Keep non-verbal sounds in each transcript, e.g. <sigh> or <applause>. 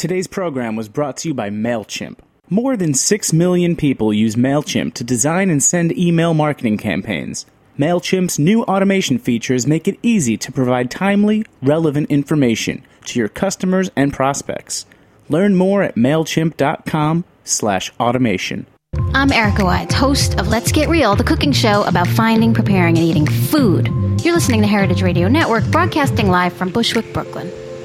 Today's program was brought to you by MailChimp. More than 6 million people use MailChimp to design and send email marketing campaigns. MailChimp's new automation features make it easy to provide timely, relevant information to your customers and prospects. Learn more at MailChimp.com slash automation. I'm Erica Wides, host of Let's Get Real, the cooking show about finding, preparing, and eating food. You're listening to Heritage Radio Network, broadcasting live from Bushwick, Brooklyn.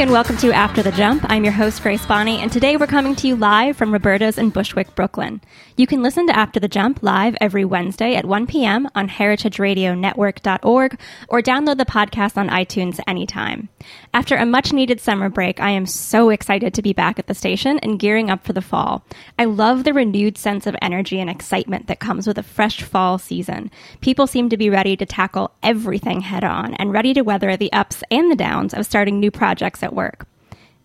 And welcome to After the Jump. I'm your host, Grace Bonney, and today we're coming to you live from Roberta's in Bushwick, Brooklyn. You can listen to After the Jump live every Wednesday at 1 p.m. on heritageradionetwork.org or download the podcast on iTunes anytime. After a much needed summer break, I am so excited to be back at the station and gearing up for the fall. I love the renewed sense of energy and excitement that comes with a fresh fall season. People seem to be ready to tackle everything head on and ready to weather the ups and the downs of starting new projects at work.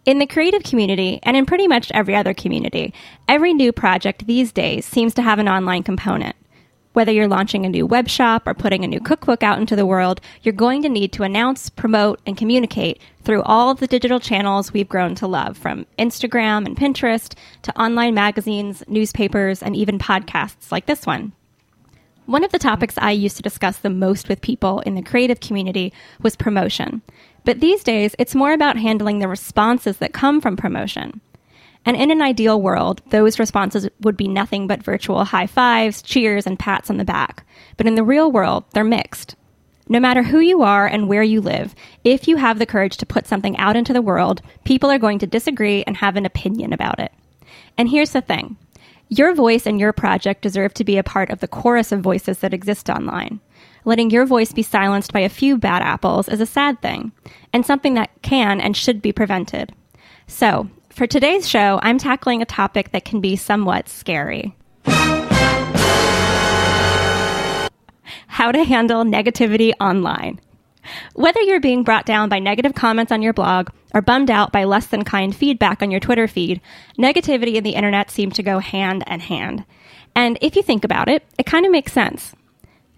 In the creative community, and in pretty much every other community, every new project these days seems to have an online component. Whether you're launching a new web shop or putting a new cookbook out into the world, you're going to need to announce, promote, and communicate through all of the digital channels we've grown to love, from Instagram and Pinterest to online magazines, newspapers, and even podcasts like this one. One of the topics I used to discuss the most with people in the creative community was promotion. But these days, it's more about handling the responses that come from promotion. And in an ideal world, those responses would be nothing but virtual high fives, cheers, and pats on the back. But in the real world, they're mixed. No matter who you are and where you live, if you have the courage to put something out into the world, people are going to disagree and have an opinion about it. And here's the thing your voice and your project deserve to be a part of the chorus of voices that exist online. Letting your voice be silenced by a few bad apples is a sad thing, and something that can and should be prevented. So, for today's show, I'm tackling a topic that can be somewhat scary. How to handle negativity online. Whether you're being brought down by negative comments on your blog or bummed out by less than kind feedback on your Twitter feed, negativity and the internet seem to go hand in hand. And if you think about it, it kind of makes sense.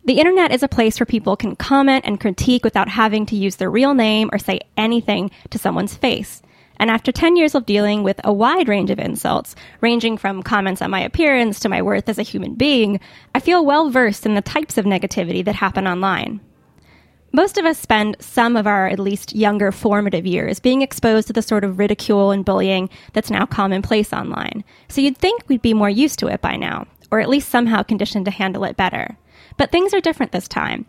The internet is a place where people can comment and critique without having to use their real name or say anything to someone's face. And after 10 years of dealing with a wide range of insults, ranging from comments on my appearance to my worth as a human being, I feel well versed in the types of negativity that happen online. Most of us spend some of our at least younger formative years being exposed to the sort of ridicule and bullying that's now commonplace online. So you'd think we'd be more used to it by now, or at least somehow conditioned to handle it better. But things are different this time.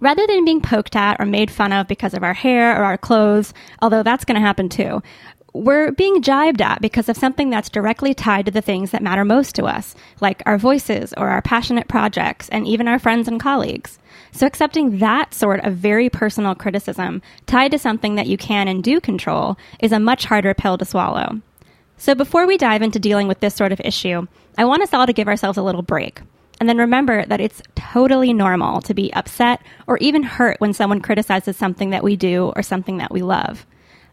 Rather than being poked at or made fun of because of our hair or our clothes, although that's going to happen too, we're being jibed at because of something that's directly tied to the things that matter most to us, like our voices or our passionate projects and even our friends and colleagues. So accepting that sort of very personal criticism tied to something that you can and do control is a much harder pill to swallow. So before we dive into dealing with this sort of issue, I want us all to give ourselves a little break. And then remember that it's totally normal to be upset or even hurt when someone criticizes something that we do or something that we love.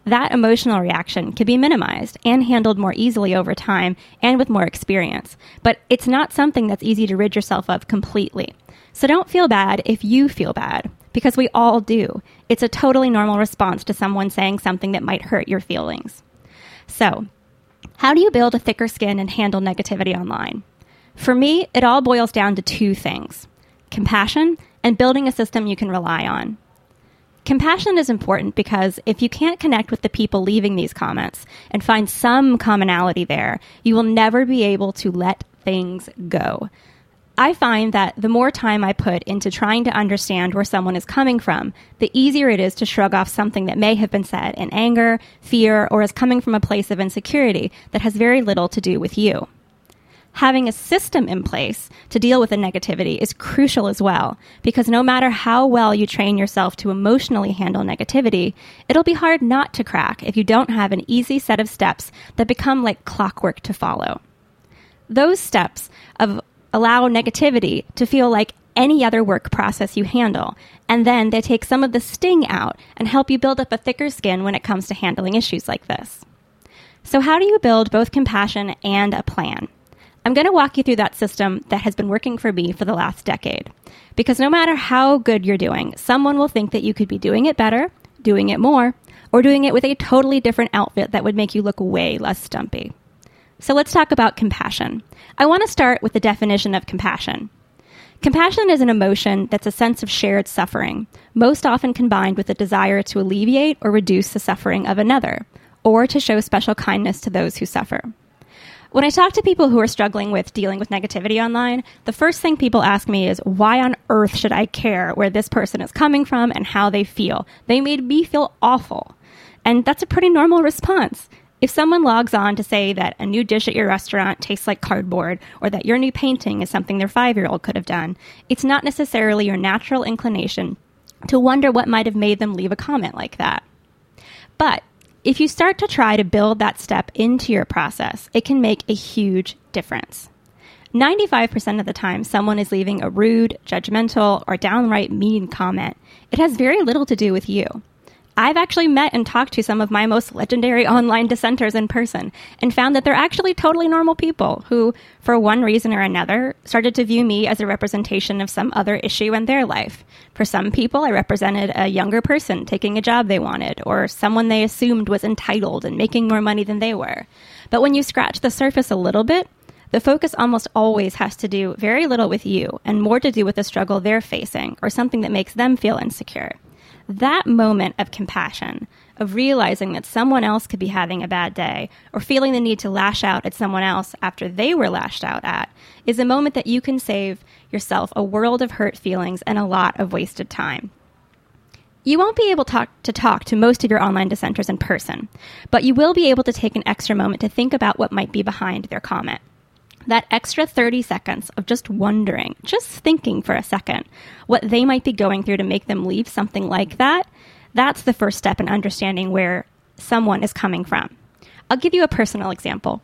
That emotional reaction can be minimized and handled more easily over time and with more experience, but it's not something that's easy to rid yourself of completely. So don't feel bad if you feel bad, because we all do. It's a totally normal response to someone saying something that might hurt your feelings. So, how do you build a thicker skin and handle negativity online? For me, it all boils down to two things compassion and building a system you can rely on. Compassion is important because if you can't connect with the people leaving these comments and find some commonality there, you will never be able to let things go. I find that the more time I put into trying to understand where someone is coming from, the easier it is to shrug off something that may have been said in anger, fear, or is coming from a place of insecurity that has very little to do with you having a system in place to deal with the negativity is crucial as well, because no matter how well you train yourself to emotionally handle negativity, it'll be hard not to crack if you don't have an easy set of steps that become like clockwork to follow. Those steps of allow negativity to feel like any other work process you handle. And then they take some of the sting out and help you build up a thicker skin when it comes to handling issues like this. So, how do you build both compassion and a plan? I'm going to walk you through that system that has been working for me for the last decade. Because no matter how good you're doing, someone will think that you could be doing it better, doing it more, or doing it with a totally different outfit that would make you look way less stumpy. So let's talk about compassion. I want to start with the definition of compassion. Compassion is an emotion that's a sense of shared suffering, most often combined with a desire to alleviate or reduce the suffering of another, or to show special kindness to those who suffer. When I talk to people who are struggling with dealing with negativity online, the first thing people ask me is, why on earth should I care where this person is coming from and how they feel? They made me feel awful. And that's a pretty normal response. If someone logs on to say that a new dish at your restaurant tastes like cardboard or that your new painting is something their five year old could have done, it's not necessarily your natural inclination to wonder what might have made them leave a comment like that. But if you start to try to build that step into your process, it can make a huge difference. 95% of the time, someone is leaving a rude, judgmental, or downright mean comment. It has very little to do with you. I've actually met and talked to some of my most legendary online dissenters in person and found that they're actually totally normal people who, for one reason or another, started to view me as a representation of some other issue in their life. For some people, I represented a younger person taking a job they wanted or someone they assumed was entitled and making more money than they were. But when you scratch the surface a little bit, the focus almost always has to do very little with you and more to do with the struggle they're facing or something that makes them feel insecure that moment of compassion, of realizing that someone else could be having a bad day or feeling the need to lash out at someone else after they were lashed out at, is a moment that you can save yourself a world of hurt feelings and a lot of wasted time. You won't be able to talk to most of your online dissenters in person, but you will be able to take an extra moment to think about what might be behind their comment that extra 30 seconds of just wondering, just thinking for a second what they might be going through to make them leave something like that, that's the first step in understanding where someone is coming from. I'll give you a personal example.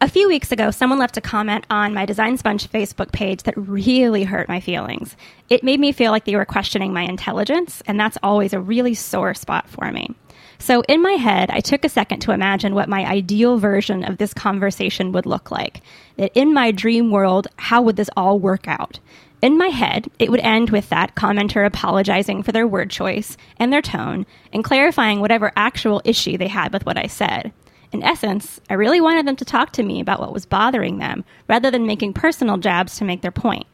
A few weeks ago, someone left a comment on my Design Sponge Facebook page that really hurt my feelings. It made me feel like they were questioning my intelligence, and that's always a really sore spot for me. So, in my head, I took a second to imagine what my ideal version of this conversation would look like. That in my dream world, how would this all work out? In my head, it would end with that commenter apologizing for their word choice and their tone and clarifying whatever actual issue they had with what I said. In essence, I really wanted them to talk to me about what was bothering them rather than making personal jabs to make their point.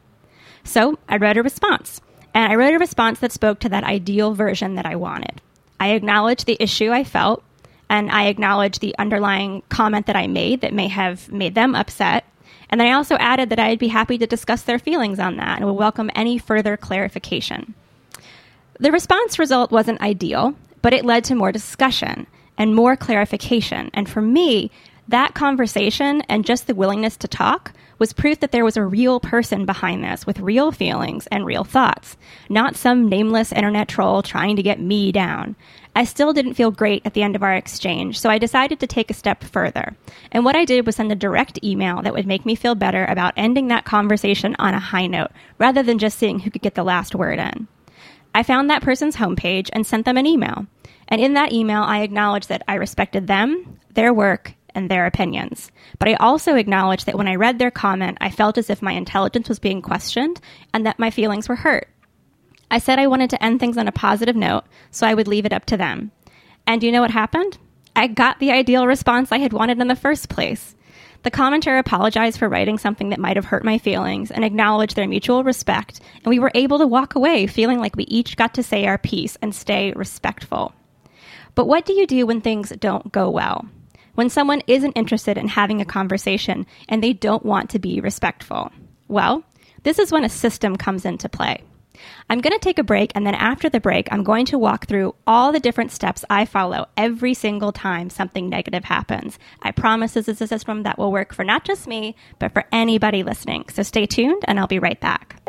So I wrote a response, and I wrote a response that spoke to that ideal version that I wanted. I acknowledge the issue I felt, and I acknowledge the underlying comment that I made that may have made them upset. And then I also added that I'd be happy to discuss their feelings on that and would welcome any further clarification. The response result wasn't ideal, but it led to more discussion and more clarification. And for me, that conversation and just the willingness to talk was proof that there was a real person behind this with real feelings and real thoughts, not some nameless internet troll trying to get me down. I still didn't feel great at the end of our exchange, so I decided to take a step further. And what I did was send a direct email that would make me feel better about ending that conversation on a high note, rather than just seeing who could get the last word in. I found that person's homepage and sent them an email. And in that email, I acknowledged that I respected them, their work, and their opinions. But I also acknowledged that when I read their comment, I felt as if my intelligence was being questioned and that my feelings were hurt. I said I wanted to end things on a positive note, so I would leave it up to them. And you know what happened? I got the ideal response I had wanted in the first place. The commenter apologized for writing something that might have hurt my feelings and acknowledged their mutual respect, and we were able to walk away feeling like we each got to say our piece and stay respectful. But what do you do when things don't go well? When someone isn't interested in having a conversation and they don't want to be respectful? Well, this is when a system comes into play. I'm going to take a break, and then after the break, I'm going to walk through all the different steps I follow every single time something negative happens. I promise this is a system that will work for not just me, but for anybody listening. So stay tuned, and I'll be right back.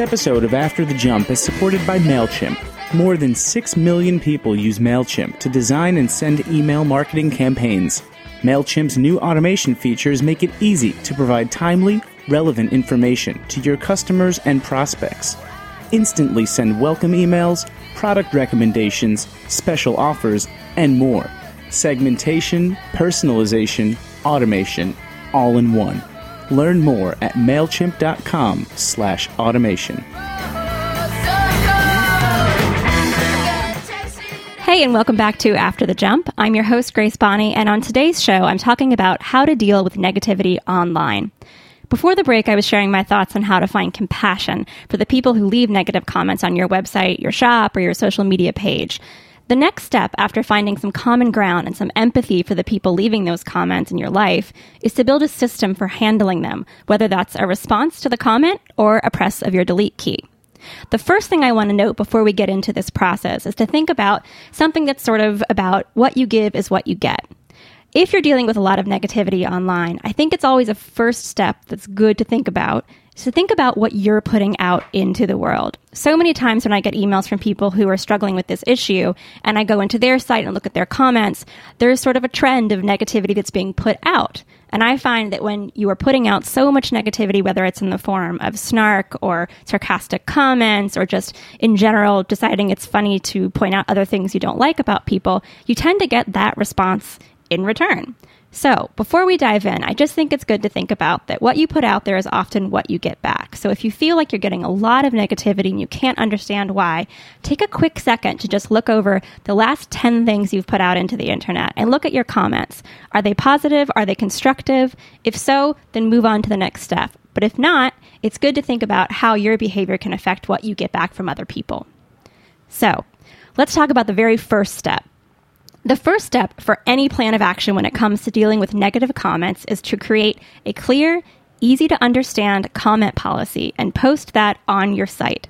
Episode of After the Jump is supported by MailChimp. More than 6 million people use MailChimp to design and send email marketing campaigns. MailChimp's new automation features make it easy to provide timely, relevant information to your customers and prospects. Instantly send welcome emails, product recommendations, special offers, and more. Segmentation, personalization, automation, all in one. Learn more at mailchimp.com slash automation. Hey, and welcome back to After the Jump. I'm your host, Grace Bonney, and on today's show, I'm talking about how to deal with negativity online. Before the break, I was sharing my thoughts on how to find compassion for the people who leave negative comments on your website, your shop, or your social media page. The next step after finding some common ground and some empathy for the people leaving those comments in your life is to build a system for handling them, whether that's a response to the comment or a press of your delete key. The first thing I want to note before we get into this process is to think about something that's sort of about what you give is what you get. If you're dealing with a lot of negativity online, I think it's always a first step that's good to think about so think about what you're putting out into the world. So many times when I get emails from people who are struggling with this issue and I go into their site and look at their comments, there's sort of a trend of negativity that's being put out. And I find that when you are putting out so much negativity, whether it's in the form of snark or sarcastic comments or just in general deciding it's funny to point out other things you don't like about people, you tend to get that response in return. So, before we dive in, I just think it's good to think about that what you put out there is often what you get back. So, if you feel like you're getting a lot of negativity and you can't understand why, take a quick second to just look over the last 10 things you've put out into the internet and look at your comments. Are they positive? Are they constructive? If so, then move on to the next step. But if not, it's good to think about how your behavior can affect what you get back from other people. So, let's talk about the very first step the first step for any plan of action when it comes to dealing with negative comments is to create a clear, easy to understand comment policy and post that on your site,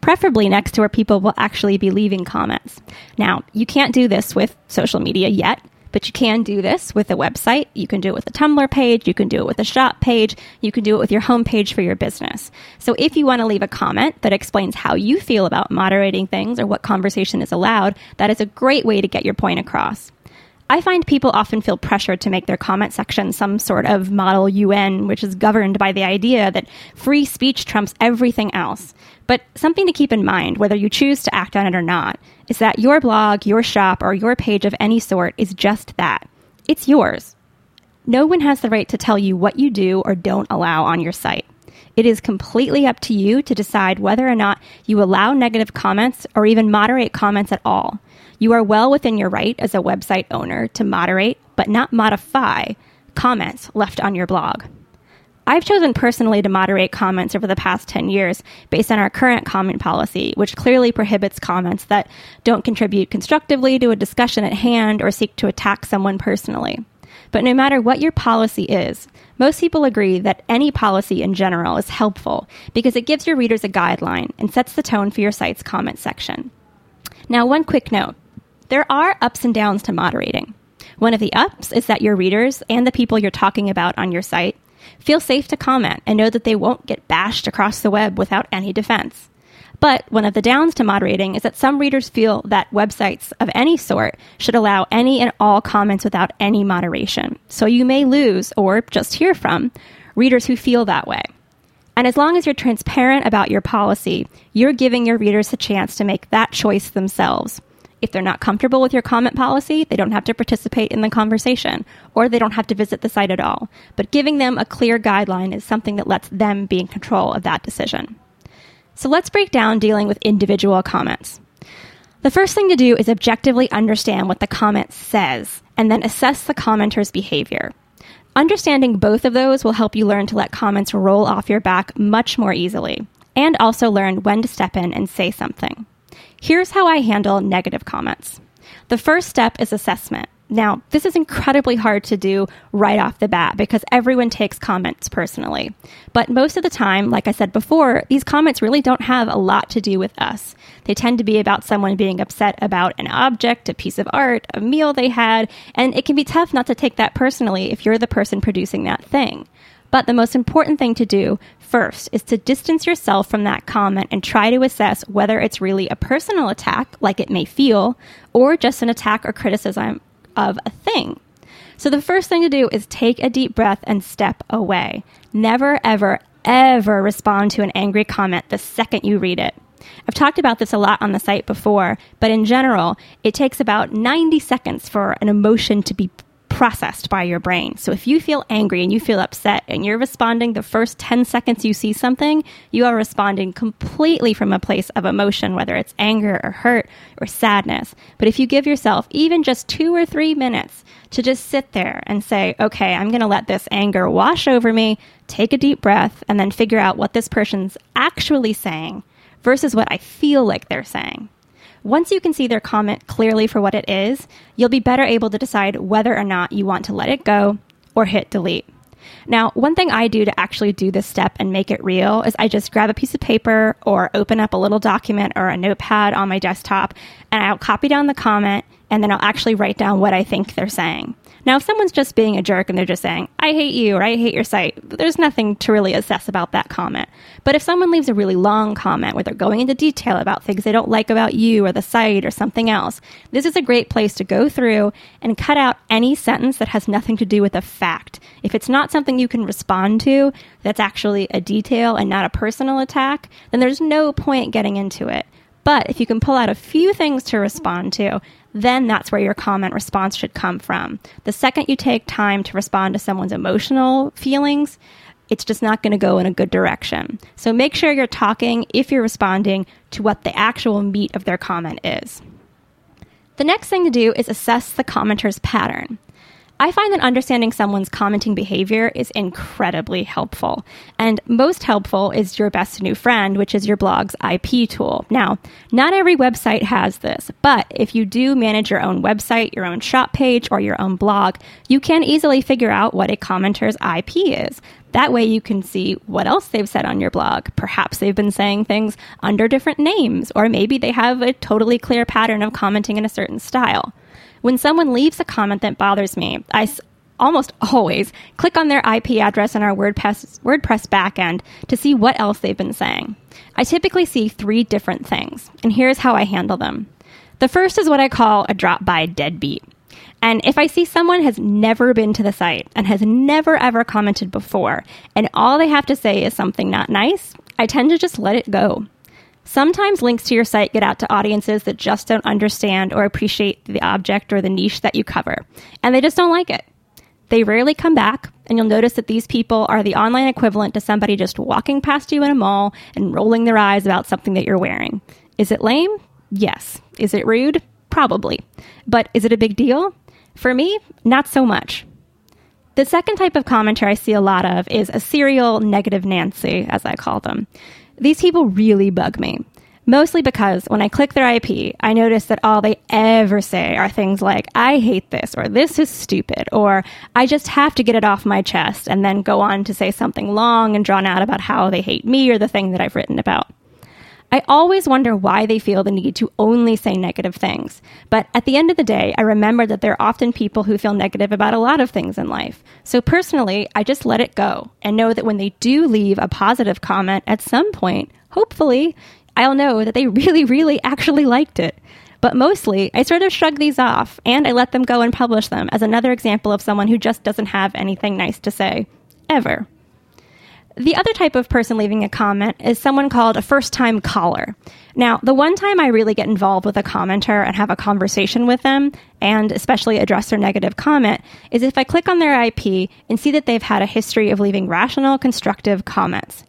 preferably next to where people will actually be leaving comments. Now, you can't do this with social media yet, but you can do this with a website. You can do it with a Tumblr page. You can do it with a shop page. You can do it with your homepage for your business. So if you want to leave a comment that explains how you feel about moderating things or what conversation is allowed, that is a great way to get your point across. I find people often feel pressured to make their comment section some sort of model UN, which is governed by the idea that free speech trumps everything else. But something to keep in mind, whether you choose to act on it or not, is that your blog, your shop, or your page of any sort is just that. It's yours. No one has the right to tell you what you do or don't allow on your site. It is completely up to you to decide whether or not you allow negative comments or even moderate comments at all. You are well within your right as a website owner to moderate, but not modify, comments left on your blog. I've chosen personally to moderate comments over the past 10 years based on our current comment policy, which clearly prohibits comments that don't contribute constructively to a discussion at hand or seek to attack someone personally. But no matter what your policy is, most people agree that any policy in general is helpful because it gives your readers a guideline and sets the tone for your site's comment section. Now, one quick note there are ups and downs to moderating. One of the ups is that your readers and the people you're talking about on your site Feel safe to comment and know that they won't get bashed across the web without any defense. But one of the downs to moderating is that some readers feel that websites of any sort should allow any and all comments without any moderation. So you may lose, or just hear from, readers who feel that way. And as long as you're transparent about your policy, you're giving your readers a chance to make that choice themselves. If they're not comfortable with your comment policy, they don't have to participate in the conversation or they don't have to visit the site at all. But giving them a clear guideline is something that lets them be in control of that decision. So let's break down dealing with individual comments. The first thing to do is objectively understand what the comment says and then assess the commenter's behavior. Understanding both of those will help you learn to let comments roll off your back much more easily and also learn when to step in and say something. Here's how I handle negative comments. The first step is assessment. Now, this is incredibly hard to do right off the bat because everyone takes comments personally. But most of the time, like I said before, these comments really don't have a lot to do with us. They tend to be about someone being upset about an object, a piece of art, a meal they had, and it can be tough not to take that personally if you're the person producing that thing. But the most important thing to do first is to distance yourself from that comment and try to assess whether it's really a personal attack, like it may feel, or just an attack or criticism of a thing. So the first thing to do is take a deep breath and step away. Never, ever, ever respond to an angry comment the second you read it. I've talked about this a lot on the site before, but in general, it takes about 90 seconds for an emotion to be processed by your brain. So if you feel angry and you feel upset and you're responding the first 10 seconds you see something, you are responding completely from a place of emotion, whether it's anger or hurt or sadness. But if you give yourself even just two or three minutes to just sit there and say, okay, I'm going to let this anger wash over me, take a deep breath, and then figure out what this person's actually saying versus what I feel like they're saying. Once you can see their comment clearly for what it is, you'll be better able to decide whether or not you want to let it go or hit delete. Now, one thing I do to actually do this step and make it real is I just grab a piece of paper or open up a little document or a notepad on my desktop and I'll copy down the comment and then I'll actually write down what I think they're saying. Now, if someone's just being a jerk and they're just saying, I hate you or I hate your site, there's nothing to really assess about that comment. But if someone leaves a really long comment where they're going into detail about things they don't like about you or the site or something else, this is a great place to go through and cut out any sentence that has nothing to do with a fact. If it's not something you can respond to, that's actually a detail and not a personal attack, then there's no point getting into it. But if you can pull out a few things to respond to, then that's where your comment response should come from. The second you take time to respond to someone's emotional feelings, it's just not going to go in a good direction. So make sure you're talking, if you're responding, to what the actual meat of their comment is. The next thing to do is assess the commenter's pattern. I find that understanding someone's commenting behavior is incredibly helpful. And most helpful is your best new friend, which is your blog's IP tool. Now, not every website has this, but if you do manage your own website, your own shop page, or your own blog, you can easily figure out what a commenter's IP is. That way you can see what else they've said on your blog. Perhaps they've been saying things under different names, or maybe they have a totally clear pattern of commenting in a certain style. When someone leaves a comment that bothers me, I s- almost always click on their IP address in our WordPress, WordPress backend to see what else they've been saying. I typically see three different things, and here's how I handle them. The first is what I call a drop by deadbeat. And if I see someone has never been to the site and has never ever commented before, and all they have to say is something not nice, I tend to just let it go. Sometimes links to your site get out to audiences that just don't understand or appreciate the object or the niche that you cover, and they just don't like it. They rarely come back, and you'll notice that these people are the online equivalent to somebody just walking past you in a mall and rolling their eyes about something that you're wearing. Is it lame? Yes. Is it rude? Probably. But is it a big deal? For me, not so much. The second type of commenter I see a lot of is a serial negative Nancy, as I call them. These people really bug me. Mostly because when I click their IP, I notice that all they ever say are things like, I hate this, or this is stupid, or I just have to get it off my chest, and then go on to say something long and drawn out about how they hate me or the thing that I've written about. I always wonder why they feel the need to only say negative things. But at the end of the day, I remember that there are often people who feel negative about a lot of things in life. So personally, I just let it go and know that when they do leave a positive comment at some point, hopefully, I'll know that they <laughs> really, really actually liked it. But mostly, I sort of shrug these off and I let them go and publish them as another example of someone who just doesn't have anything nice to say. Ever. The other type of person leaving a comment is someone called a first time caller. Now, the one time I really get involved with a commenter and have a conversation with them, and especially address their negative comment, is if I click on their IP and see that they've had a history of leaving rational, constructive comments.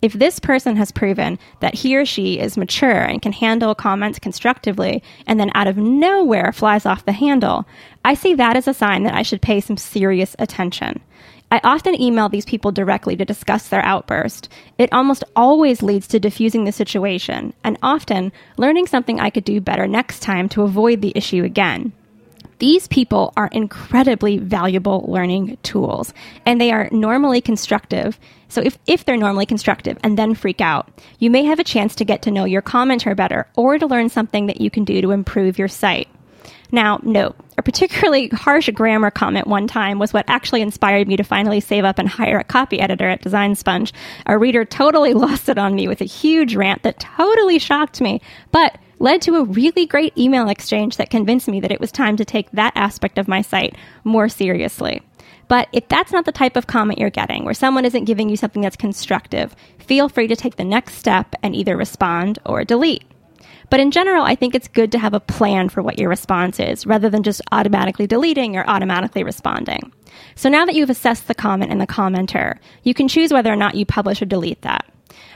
If this person has proven that he or she is mature and can handle comments constructively and then out of nowhere flies off the handle, I see that as a sign that I should pay some serious attention. I often email these people directly to discuss their outburst. It almost always leads to diffusing the situation, and often learning something I could do better next time to avoid the issue again. These people are incredibly valuable learning tools, and they are normally constructive. So, if, if they're normally constructive and then freak out, you may have a chance to get to know your commenter better or to learn something that you can do to improve your site. Now, note, A particularly harsh grammar comment one time was what actually inspired me to finally save up and hire a copy editor at Design Sponge. A reader totally <laughs> lost it on me with a huge rant that totally shocked me, but led to a really great email exchange that convinced me that it was time to take that aspect of my site more seriously. But if that's not the type of comment you're getting, where someone isn't giving you something that's constructive, feel free to take the next step and either respond or delete. But in general, I think it's good to have a plan for what your response is rather than just automatically deleting or automatically responding. So now that you've assessed the comment and the commenter, you can choose whether or not you publish or delete that.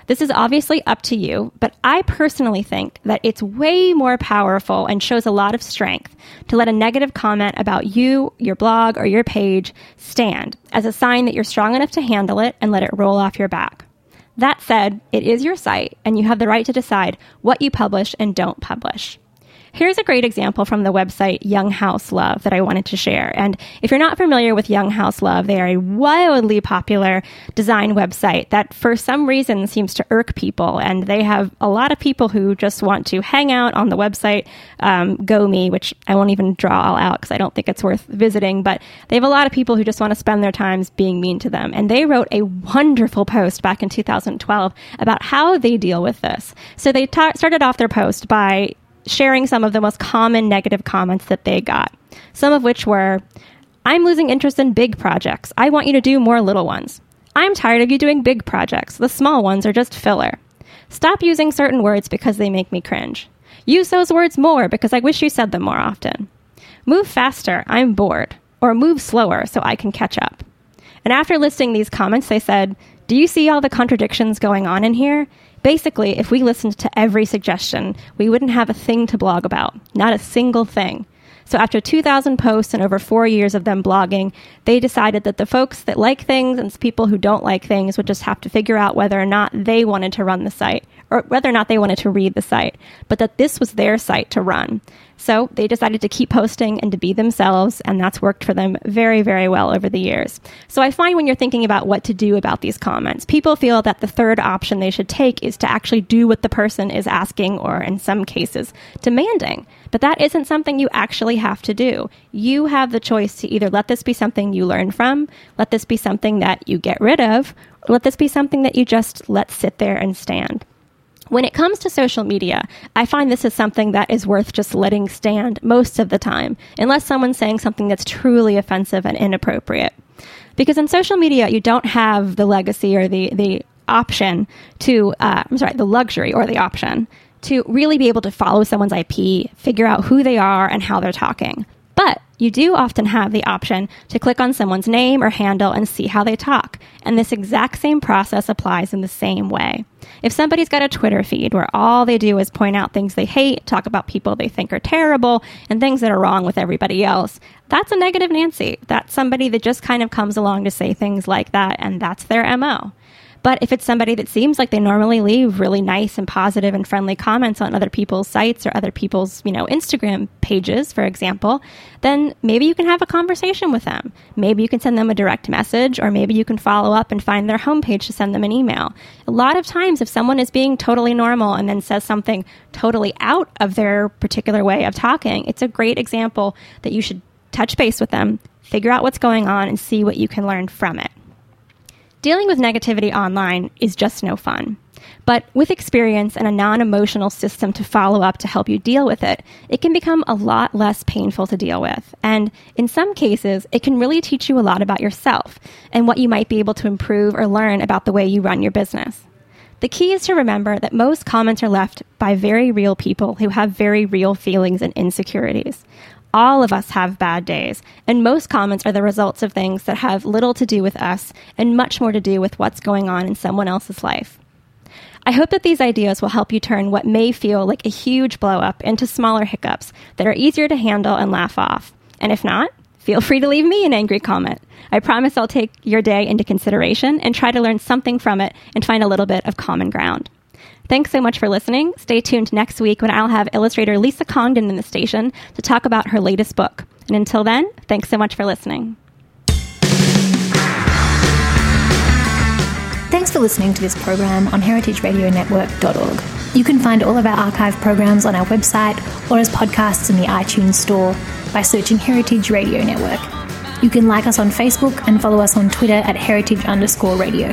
This is obviously up to you, but I personally think that it's way more powerful and shows a lot of strength to let a negative comment about you, your blog, or your page stand as a sign that you're strong enough to handle it and let it roll off your back. That said, it is your site, and you have the right to decide what you publish and don't publish. Here's a great example from the website Young House Love that I wanted to share. And if you're not familiar with Young House Love, they are a wildly popular design website that for some reason seems to irk people. And they have a lot of people who just want to hang out on the website, um, GOMI, which I won't even draw all out because I don't think it's worth visiting. But they have a lot of people who just want to spend their times being mean to them. And they wrote a wonderful post back in 2012 about how they deal with this. So they ta- started off their post by sharing some of the most common negative comments that they got. Some of which were, I'm losing interest in big projects. I want you to do more little ones. I'm tired of you doing big projects. The small ones are just filler. Stop using certain words because they make me cringe. Use those words more because I wish you said them more often. Move faster, I'm bored. Or move slower so I can catch up. And after listing these comments, they said, Do you see all the contradictions going on in here? Basically, if we listened to every suggestion, we wouldn't have a thing to blog about, not a single thing. So after 2,000 posts and over four years of them blogging, they decided that the folks that like things and people who don't like things would just have to figure out whether or not they wanted to run the site or whether or not they wanted to read the site, but that this was their site to run. So they decided to keep posting and to be themselves, and that's worked for them very, very well over the years. So I find when you're thinking about what to do about these comments, people feel that the third option they should take is to actually do what the person is asking or, in some cases, demanding. But that isn't something you actually have to do. You have the choice to either let this be something you learn from, let this be something that you get rid of, or let this be something that you just let sit there and stand. When it comes to social media, I find this is something that is worth just letting stand most of the time, unless someone's saying something that's truly offensive and inappropriate. Because in social media, you don't have the legacy or the, the option to, uh, I'm sorry, the luxury or the option to really be able to follow someone's IP, figure out who they are and how they're talking. But you do often have the option to click on someone's name or handle and see how they talk. And this exact same process applies in the same way. If somebody's got a Twitter feed where all they do is point out things they hate, talk about people they think are terrible, and things that are wrong with everybody else, that's a negative Nancy. That's somebody that just kind of comes along to say things like that, and that's their MO. But if it's somebody that seems like they normally leave really nice and positive and friendly comments on other people's sites or other people's, you know, Instagram pages, for example, then maybe you can have a conversation with them. Maybe you can send them a direct message or maybe you can follow up and find their homepage to send them an email. A lot of times if someone is being totally normal and then says something totally out of their particular way of talking, it's a great example that you should touch base with them, figure out what's going on and see what you can learn from it. Dealing with negativity online is just no fun. But with experience and a non emotional system to follow up to help you deal with it, it can become a lot less painful to deal with. And in some cases, it can really teach you a lot about yourself and what you might be able to improve or learn about the way you run your business. The key is to remember that most comments are left by very real people who have very real feelings and insecurities. All of us have bad days, and most comments are the results of things that have little to do with us and much more to do with what's going on in someone else's life. I hope that these ideas will help you turn what may feel like a huge blow up into smaller hiccups that are easier to handle and laugh off. And if not, feel free to leave me an angry comment. I promise I'll take your day into consideration and try to learn something from it and find a little bit of common ground. Thanks so much for listening. Stay tuned next week when I'll have illustrator Lisa Congdon in the station to talk about her latest book. And until then, thanks so much for listening. Thanks for listening to this program on heritageradionetwork.org. You can find all of our archive programs on our website or as podcasts in the iTunes Store by searching Heritage Radio Network. You can like us on Facebook and follow us on Twitter at heritage underscore radio.